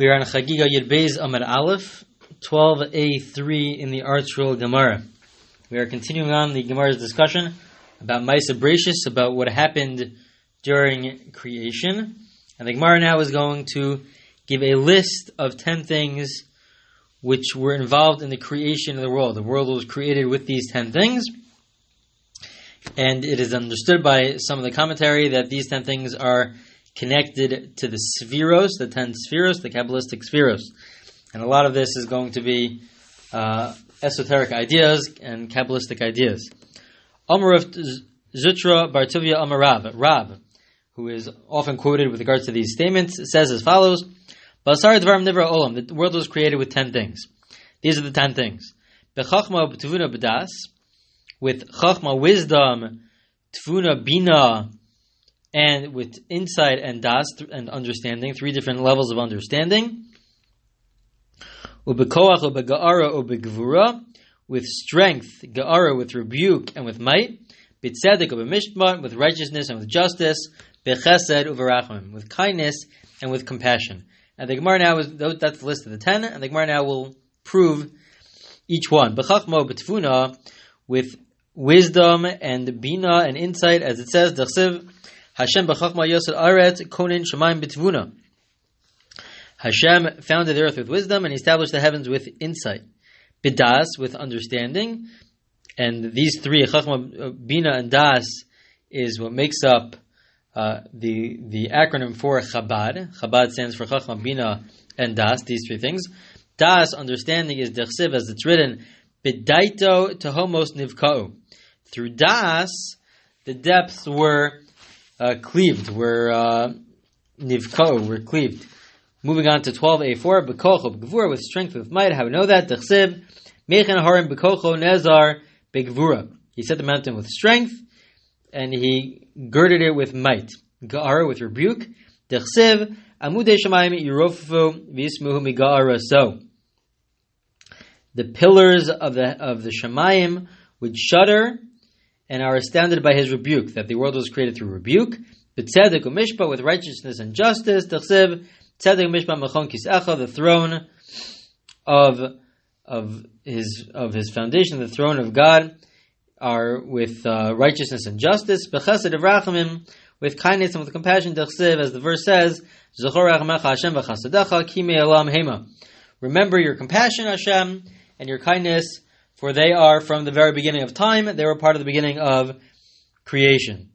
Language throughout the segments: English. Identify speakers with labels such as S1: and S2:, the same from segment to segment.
S1: We are on Chagiga Yud Beis Amar Aleph, 12a3 in the ArtScroll Gemara. We are continuing on the Gemara's discussion about Maisa Brachus, about what happened during creation. And the Gemara now is going to give a list of 10 things which were involved in the creation of the world. The world was created with these 10 things. And it is understood by some of the commentary that these 10 things are connected to the sefiros, the 10 sefiros, the Kabbalistic sefiros. And a lot of this is going to be uh, esoteric ideas and Kabbalistic ideas. Amar of Zutra Bartuvia Amarav, Rab, who is often quoted with regards to these statements, says as follows Basar Dvarim Nivra Olam, the world was created with 10 things. These are the 10 things. Bechachma B'tuvuna B'das, with Chachma, wisdom, Tvuna, Bina, and with insight and das and understanding, three different levels of understanding. Ubekoach, ubega'ara, ubegvura, with strength, ga'ara, with rebuke and with might. Bitzedek, ubemishpat, with righteousness and with justice. Bechesed, uverachim, with kindness and with compassion. And the Gemara now is, that's the list of the ten, and the Gemara now will prove each one. Bechachmo, betvuna, with wisdom and bina and insight, as it says, Dachsiv, Hashem b'chachma yosel aret konin shemaim b'tvuna. Hashem founded the earth with wisdom and established the heavens with insight. Bidas, with understanding. And these three, Chachma, Bina, and Das, is what makes up uh, the the acronym for Chabad. Chabad stands for Chachma, Bina, and Das, these three things. Das, understanding, is Dechsiv, as it's written, Bidaito Tahomos Nivka'u. Through Das, the depths were uh, cleaved, were uh, nivko, were cleaved. Moving on to 12a4, bekocho, begvura, with strength, with might. How we know that? Dechsiv, mechen harim, bekocho, nezar, begvura. He set the mountain with strength, and he girded it with might. Ga'ara, with rebuke. Dechsiv, amudei shamayim, yirofu, vismuhu miga'ara so. The pillars of the, of the shamayim would shudder, and are astounded by his rebuke, that the world was created through rebuke. B'tzedek u'mishpa, with righteousness and justice. T'chsev, tzedek u'mishpa machon kisecha, the throne of, of his, of his foundation, the throne of God, are with uh, righteousness and justice. B'chesed rachamim, with kindness and with compassion. T'chsev, as the verse says, Zechor Hashem v'chasadecha, kimei elam hema. Remember your compassion, Hashem, and your kindness, for they are from the very beginning of time. They were part of the beginning of creation.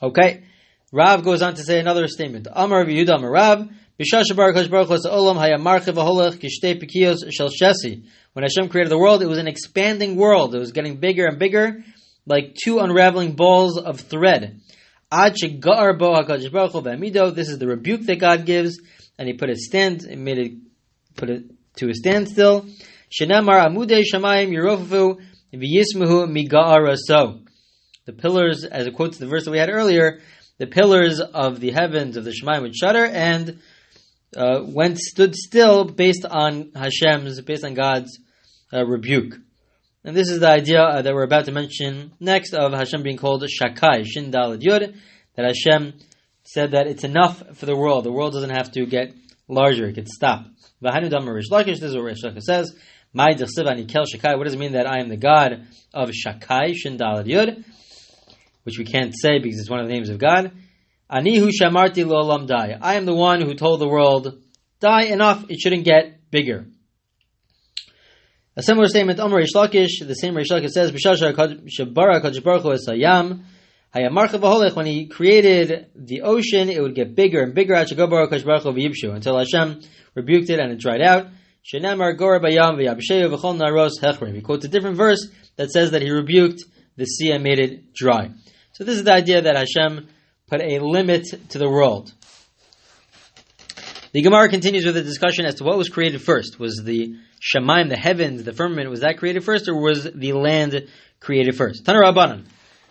S1: Okay. Rav goes on to say another statement. Amar Rav, when Hashem created the world, it was an expanding world. It was getting bigger and bigger, like two unraveling balls of thread. This is the rebuke that God gives, and He put it stand, made it, put it to a standstill. Shenamar amudei shamayim yirofu v'yismuhu miga'ara so. The pillars, as it quotes the verse that we had earlier, the pillars of the heavens of the Shemayim would shudder and uh, went stood still based on Hashem's, based on God's uh, rebuke. And this is the idea uh, that we're about to mention next of Hashem being called Shakai, Shin Dalad Yud, that Hashem said that it's enough for the world. The world doesn't have to get larger, it could stop. Lakish, this is what Rish Lakish says. My Kel Shakai. What does it mean that I am the God of Shakai, Shin Dalad Yud? Which we can't say because it's one of the names of God. Anihu Shamarti Dai. I am the one who told the world, die enough, it shouldn't get bigger. A similar statement, Rish Lakish, the same Rish Lakish says, B'shasha Shabara Kajibaruch Esayam. When he created the ocean, it would get bigger and bigger until Hashem rebuked it and it dried out. He quotes a different verse that says that he rebuked the sea and made it dry. So this is the idea that Hashem put a limit to the world. The Gemara continues with a discussion as to what was created first. Was the Shemaim, the heavens, the firmament, was that created first, or was the land created first? Tanar Rabbanan.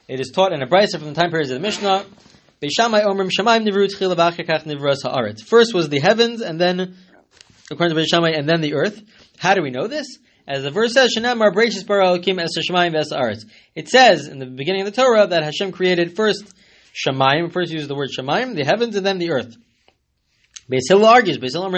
S1: It is taught in a brisa from the time periods of the Mishnah. First was the heavens, and then according to Shammai, and then the earth. How do we know this? As the verse says, Shanamar Brachis Bara Elokim Es Shemayim. It says in the beginning of the Torah that Hashem created first Shemayim, first uses the word Shemayim, the heavens, and then the earth. Beis Hillel argues, Beis Hillel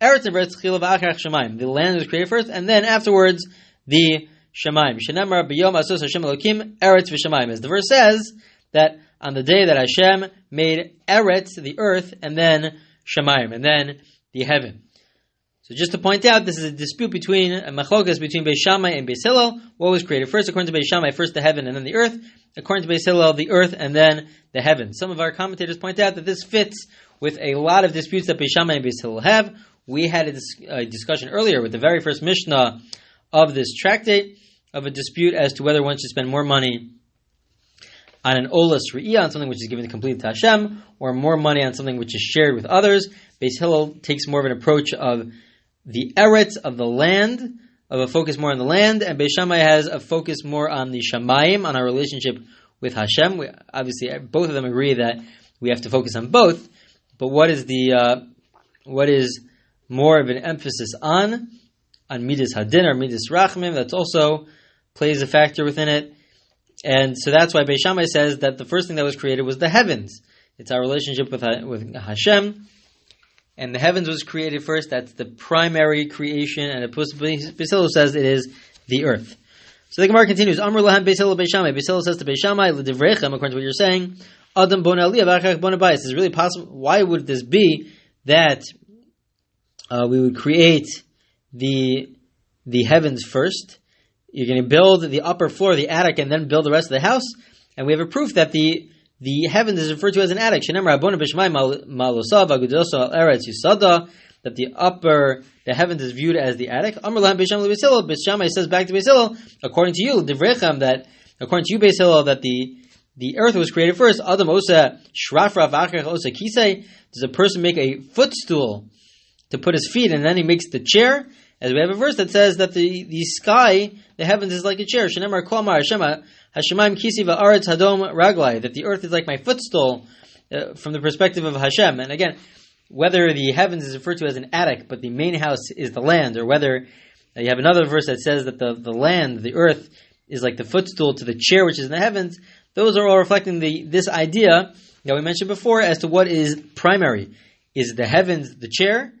S1: Eretz Neveretz Chila V'achach Shemaim. The land was created first, and then afterwards, the Shemaim. Shenemar B'yom Asos Hashem Elokim Eretz V'Shemaim. As the verse says, that on the day that Hashem made Eretz, the earth, and then Shemaim, and then the heaven. So just to point out, this is a dispute between a machokas between Beis Shammai and Beis Hillel. What was created first? According to Beis Shammai, first the heaven and then the earth. According to Beis Hillel, the earth and then the heaven. Some of our commentators point out that this fits with a lot of disputes that Beis Shammai and Beis Hillel have. We had a, dis- a discussion earlier with the very first Mishnah of this tractate of a dispute as to whether one should spend more money on an olas re'iyah, on something which is given completely to Hashem, or more money on something which is shared with others. Beis Hillel takes more of an approach of the eretz of the land, of a focus more on the land, and Beis has a focus more on the shamayim, on our relationship with Hashem. We, obviously, both of them agree that we have to focus on both. But what is the uh, what is more of an emphasis on on midas hadin or midas rachmim? That's also plays a factor within it, and so that's why Beis says that the first thing that was created was the heavens. It's our relationship with with Hashem and the heavens was created first. That's the primary creation, and Basil says it is the earth. So the Gemara continues. Amr lahem Basil Beishamai. Basil says to Beishamai, l'divrechem, according to what you're saying, Adam bon aliyah bon. Is really possible? Why would this be that uh, we would create the the heavens first? You're going to build the upper floor, the attic, and then build the rest of the house. And we have a proof that the the heavens is referred to as an attic. That the upper, the heavens is viewed as the attic. Bishamai says back to Basil, according to you, that according to you, Basil, that the the earth was created first. Adam osa shrafra osa kisei. Does a person make a footstool to put his feet, and then he makes the chair? As we have a verse that says that the, the sky, the heavens is like a chair. Shenemar kolmar Hashema Hashemaim kisi va'aretz hadom raglai, that the earth is like my footstool uh, from the perspective of Hashem. And again, whether the heavens is referred to as an attic, but the main house is the land, or whether uh, you have another verse that says that the, the land, the earth, is like the footstool to the chair which is in the heavens, those are all reflecting the this idea that we mentioned before as to what is primary. Is the heavens the chair?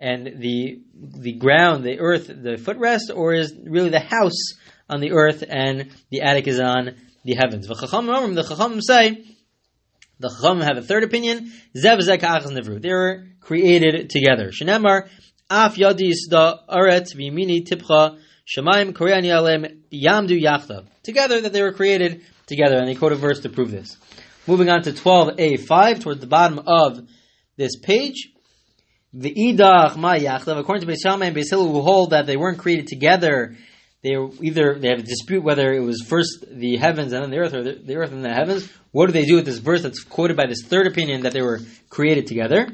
S1: and the the ground, the earth, the footrest, or is really the house on the earth and the attic is on the heavens. The Chachamim say, the Chachamim have a third opinion. They were created together. Shenemar af yadis da aret v'yimini tipcha shemaim koreani yamdu yachtav. Together, that they were created together, and they quote a verse to prove this. Moving on to 12a5, towards the bottom of this page. The idach ma according to Beis Shammai and Beis Hillel, who hold that they weren't created together they either they have a dispute whether it was first the heavens and then the earth, or the, the, earth and the heavens. What do they do with this verse that's quoted by this third opinion that they were created together?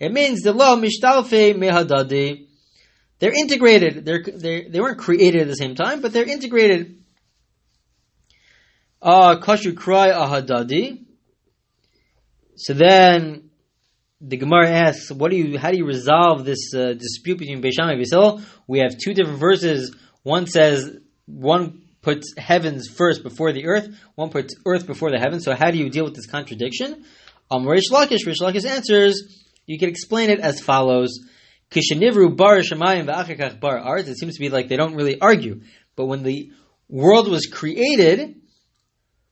S1: It means the law mishtalfe mehadadi. They're integrated. They're, they're they weren't created at the same time, but they're integrated. Ah, kashu cry ahadadi. So then the Gemara asks, "What do you? How do you resolve this uh, dispute between Beisham and Beisil?" We have two different verses one says one puts heavens first before the earth, one puts earth before the heavens. So how do you deal with this contradiction? Um, Rish Lakish, Rish Lakish answers, you can explain it as follows. Kishanivru bar shemayim v'achakach bar art. It seems to be like they don't really argue. But when the world was created,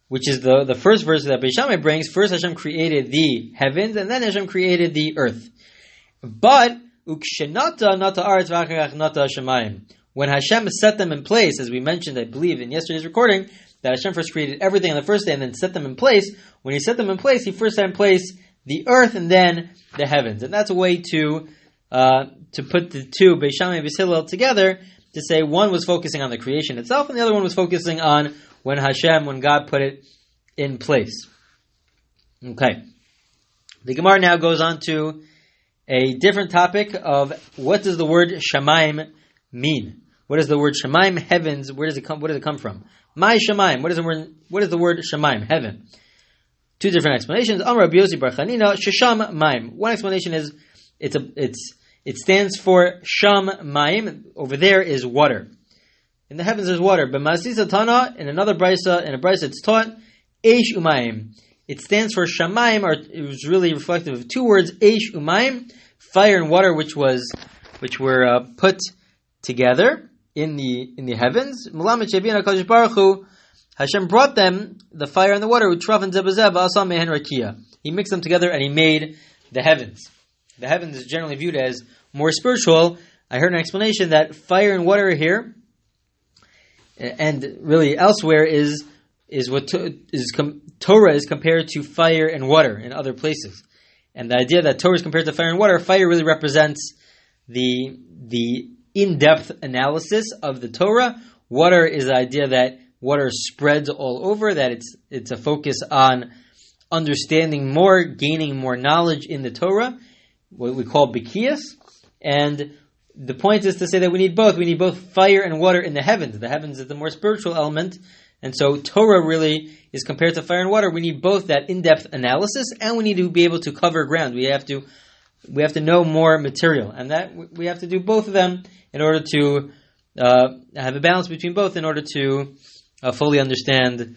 S1: which is the, the first verse that Beishamai brings, first Hashem created the heavens, and then Hashem created the earth. But, ukshenata nata art v'achakach nata shemayim when Hashem set them in place, as we mentioned, I believe, in yesterday's recording, that Hashem first created everything on the first day and then set them in place. When He set them in place, He first set in place the earth and then the heavens, and that's a way to uh, to put the two Beisham and Hillel together to say one was focusing on the creation itself and the other one was focusing on when Hashem, when God put it in place. Okay. The Gemara now goes on to a different topic of what does the word Shemaim mean? What does the word Shemaim, heavens, where does it come, where does it come from? My Shemaim, what is the word, what is the word Shemaim, heaven? Two different explanations. Amar Rabbi Bar Chanina, Shesham Maim. One explanation is, it's a, it's, it stands for Sham Maim. Over there is water. In the heavens there's water. But Masisa Tana, in another brisa, in a brisa it's taught, Eish Umayim. It stands for Shamaim, or it was really reflective of two words, Eish Umayim. fire and water, which was which were uh, put together in the in the heavens. Hashem brought them the fire and the water with traf and zebazev asam mehen rakia. He mixed them together and he made the heavens. The heavens is generally viewed as more spiritual. I heard an explanation that fire and water here, and really elsewhere, is is what to, is com, Torah is compared to fire and water in other places. And the idea that Torah is compared to fire and water, fire really represents the the in-depth analysis of the Torah. Water is the idea that water spreads all over, that it's it's a focus on understanding more, gaining more knowledge in the Torah, what we call Bikias. And the point is to say that we need both. We need both fire and water in the heavens. The heavens is the more spiritual element. And so Torah really is compared to fire and water. We need both that in-depth analysis and we need to be able to cover ground. We have to we have to know more material, and that we have to do both of them in order to uh, have a balance between both in order to uh, fully understand,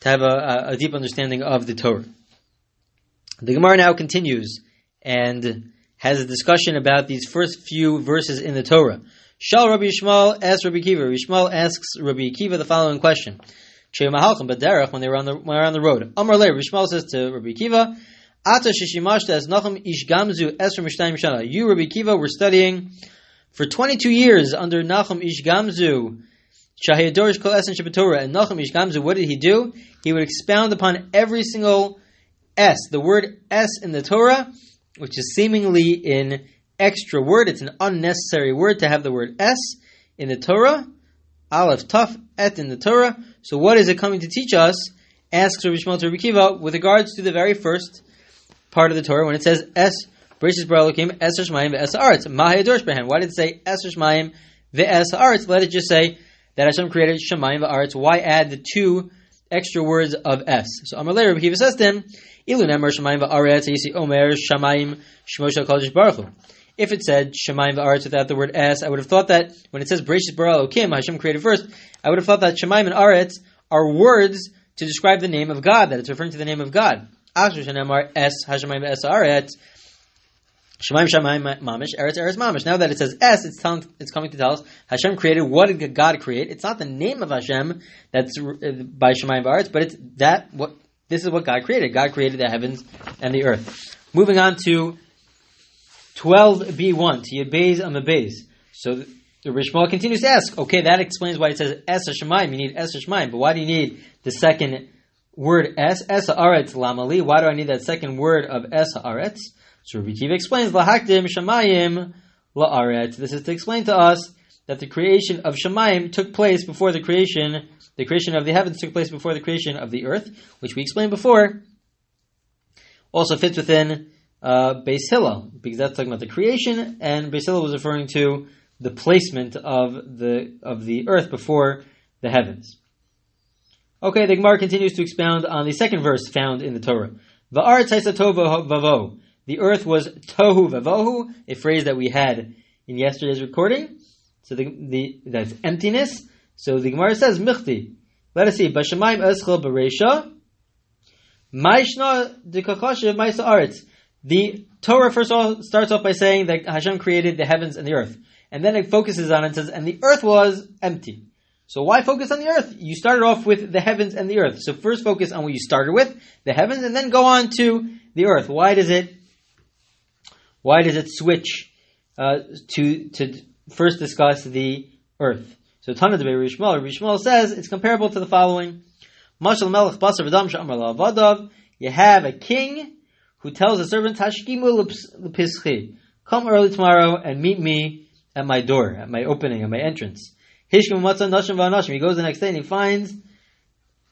S1: to have a, a, deep understanding of the Torah. The Gemara now continues and has a discussion about these first few verses in the Torah. Shal Rabbi Yishmael asks Rabbi Kiva. Yishmael asks Rabbi Kiva the following question. When they were on the when they were on the road, Amar Le, Rabbi Yishmael says to Rabbi Kiva, Ata shishimashta as Nachum ish gamzu esra mishtayim shana. You, Rabbi Kiva, were studying for 22 years under Nachum ish gamzu. Shahayadorish kol esen shabatorah. And Nachum ish gamzu, what did he do? He would expound upon every single S, the word S in the Torah, which is seemingly an extra word. It's an unnecessary word to have the word S in the Torah. Aleph, Taf, Et in the Torah. So what is it coming to teach us? Asks Rabbi Shmuel to Rabbi Kiva with regards to the very first part of the Torah when it says Es Bereshis Bara Elokim Es Shemaim Ve'es Haaretz Mahayadorsh Behen. Why did it say Es Shemaim Ve'es Haaretz? Let it just say that Hashem created Shemaim Ve'aretz. Why add the two extra words of S? So Amar later, Kiva says to him, Ilu Nemer Shemaim Ve'aretz Yisi Omer Shemaim Shmosha Kodesh Baruch. If it said Shemaim Ve'aretz without the word S, I would have thought that when it says Bereshis Bara Elokim, Hashem created first, I would have thought that Shemaim and Aretz are words to describe the name of God, that it's referring to the name of God. Asher Shenemar Es Hashemayim Es Aretz. Shemaim Shemaim Mamish Eretz Eretz Mamish. Now that it says S, it's telling, it's coming to tell us Hashem created. What did God create? It's not the name of Hashem that's uh, by Shemaim Eretz, but it's that what this is what God created. God created the heavens and the earth. Moving on to 12b1 to Yabez Amabez. So the Rishmal continues to ask, okay, that explains why it says Es Hashemayim. You need Es Hashemayim, but why do you need the second word es, es haaretz lamali. Why do I need that second word of es haaretz? So Rabbi Kiva explains, lahakdim shamayim laaretz. This is to explain to us that the creation of shamayim took place before the creation, the creation of the heavens took place before the creation of the earth, which we explained before, also fits within uh, Beis Hillel, because that's talking about the creation, and Beis Hillel was referring to the placement of the of the earth before the heavens. Okay, the Gemara continues to expound on the second verse found in the Torah. The earth was tohu vavohu, a phrase that we had in yesterday's recording. So the, the that's emptiness. So the Gemara says michti. Let us see. Bashamayim eschel bereisha. Maishna dekachashiv maisa. The Torah first of all starts off by saying that Hashem created the heavens and the earth, and then it focuses on it and says, and the earth was empty. So why focus on the earth? You started off with the heavens and the earth. So first focus on what you started with, the heavens, and then go on to the earth. Why does it? Why does it switch uh, to to first discuss the earth? So Tana de Rishmal, Rishmal says it's comparable to the following: Mashal Melech Basar V'Dam Sha'amar Vadav. You have a king who tells a servant Tashkimu Lepischi, come early tomorrow and meet me at my door, at my opening, at my entrance. Hishkim Matzah Nashim V'Anashim. He goes the next day and he finds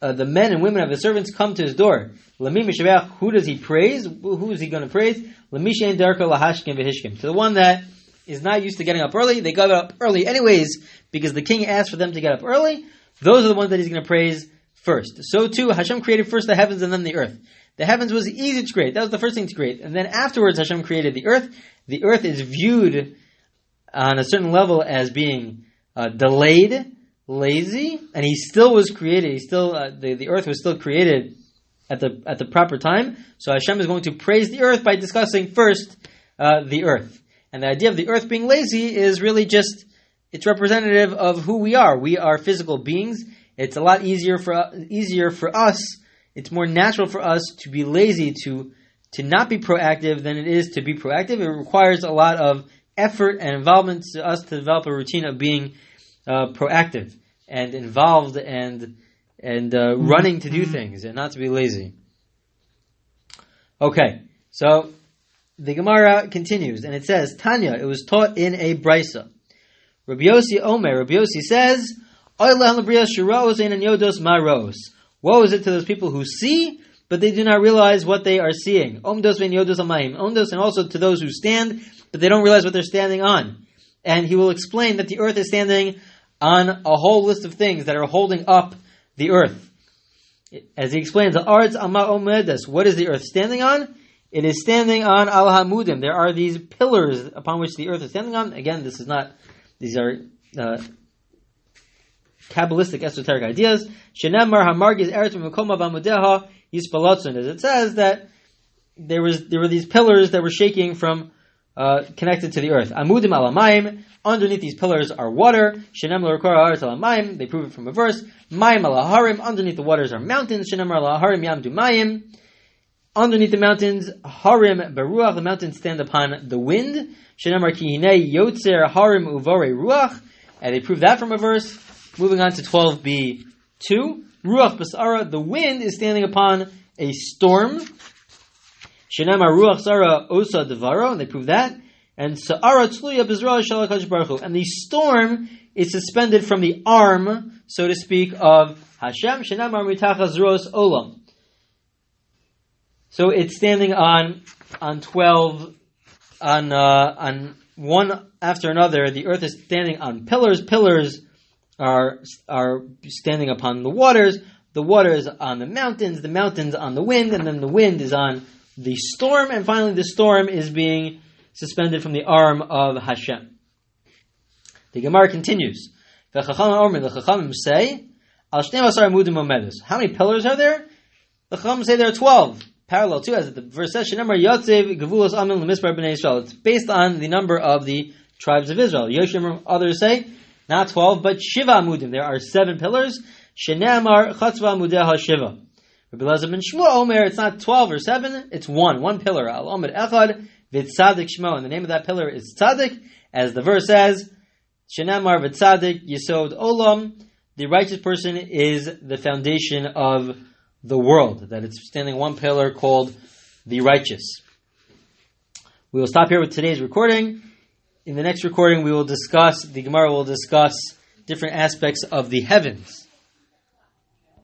S1: uh, the men and women of the servants come to his door. Who does he praise? Who is he going to praise? To the one that is not used to getting up early. They got up early anyways because the king asked for them to get up early. Those are the ones that he's going to praise first. So too, Hashem created first the heavens and then the earth. The heavens was easy to create. That was the first thing to create. And then afterwards, Hashem created the earth. The earth is viewed on a certain level as being uh, delayed, lazy, and he still was created. He still uh, the the earth was still created at the at the proper time. So Hashem is going to praise the earth by discussing first uh, the earth. And the idea of the earth being lazy is really just it's representative of who we are. We are physical beings. It's a lot easier for easier for us. It's more natural for us to be lazy to to not be proactive than it is to be proactive. It requires a lot of effort and involvement to us to develop a routine of being uh, proactive and involved and and uh, running to do things and not to be lazy. Okay, so the Gemara continues and it says Tanya. It was taught in a brisa. Rabbi Yossi Omer, Rabbi Yossi says, maros." Woe is it to those people who see, but they do not realize what they are seeing. Omdos yodos amayim. Omdos, and also to those who stand, but they don't realize what they're standing on. And he will explain that the earth is standing on a whole list of things that are holding up the earth. As he explains, the arts ama omedes. What is the earth standing on? It is standing on al hamudim. There are these pillars upon which the earth is standing on. Again, this is not these are uh, Kabbalistic esoteric ideas. Shenemar hamargiz eretz v'mekoma v'amudeha yispalatzun. As it says that there was there were these pillars that were shaking from uh, connected to the earth. Amudim alamayim. Underneath these pillars are water. Shenem l'rokora aretz alamayim. They prove it from a verse. Mayim alaharim. Underneath the waters are mountains. Shenem alaharim yamdu mayim. Underneath the mountains, harim beruach. The mountains stand upon the wind. Shenamar kihinei yotzer harim uvare ruach. And they prove that from a verse. Moving on to 12b 2. Ruach basara, the wind is standing upon a storm. Shenamar ruach sara osa devaro, and they prove that. And sa'ara tluya bizra shalakash baruch And the storm is suspended from the arm, so to speak, of Hashem. Shenamar mitachas ros olam. So it's standing on on twelve on uh, on one after another. The earth is standing on pillars. Pillars are are standing upon the waters. The waters on the mountains. The mountains on the wind, and then the wind is on the storm. And finally, the storm is being suspended from the arm of Hashem. The Gemara continues. The Chachamim say, How many pillars are there? The Chachamim say there are twelve parallel to, as the verse says. It's based on the number of the tribes of Israel. Yoshim, others say, not 12, but Shiva Amudim. There are seven pillars. Shenemar Chatzva Amudeha Shiva. Rabbi Lezer ben Shmuel Omer, it's not 12 or 7, it's one, one pillar. Al Omer Echad, Vitzadik Shmo. And the name of that pillar is Tzadik, as the verse says, Shenemar Vitzadik Yisod Olam. The righteous person is the foundation of the world, that it's standing one pillar called the righteous. We will stop here with today's recording. In the next recording, we will discuss, the Gemara will discuss different aspects of the heavens.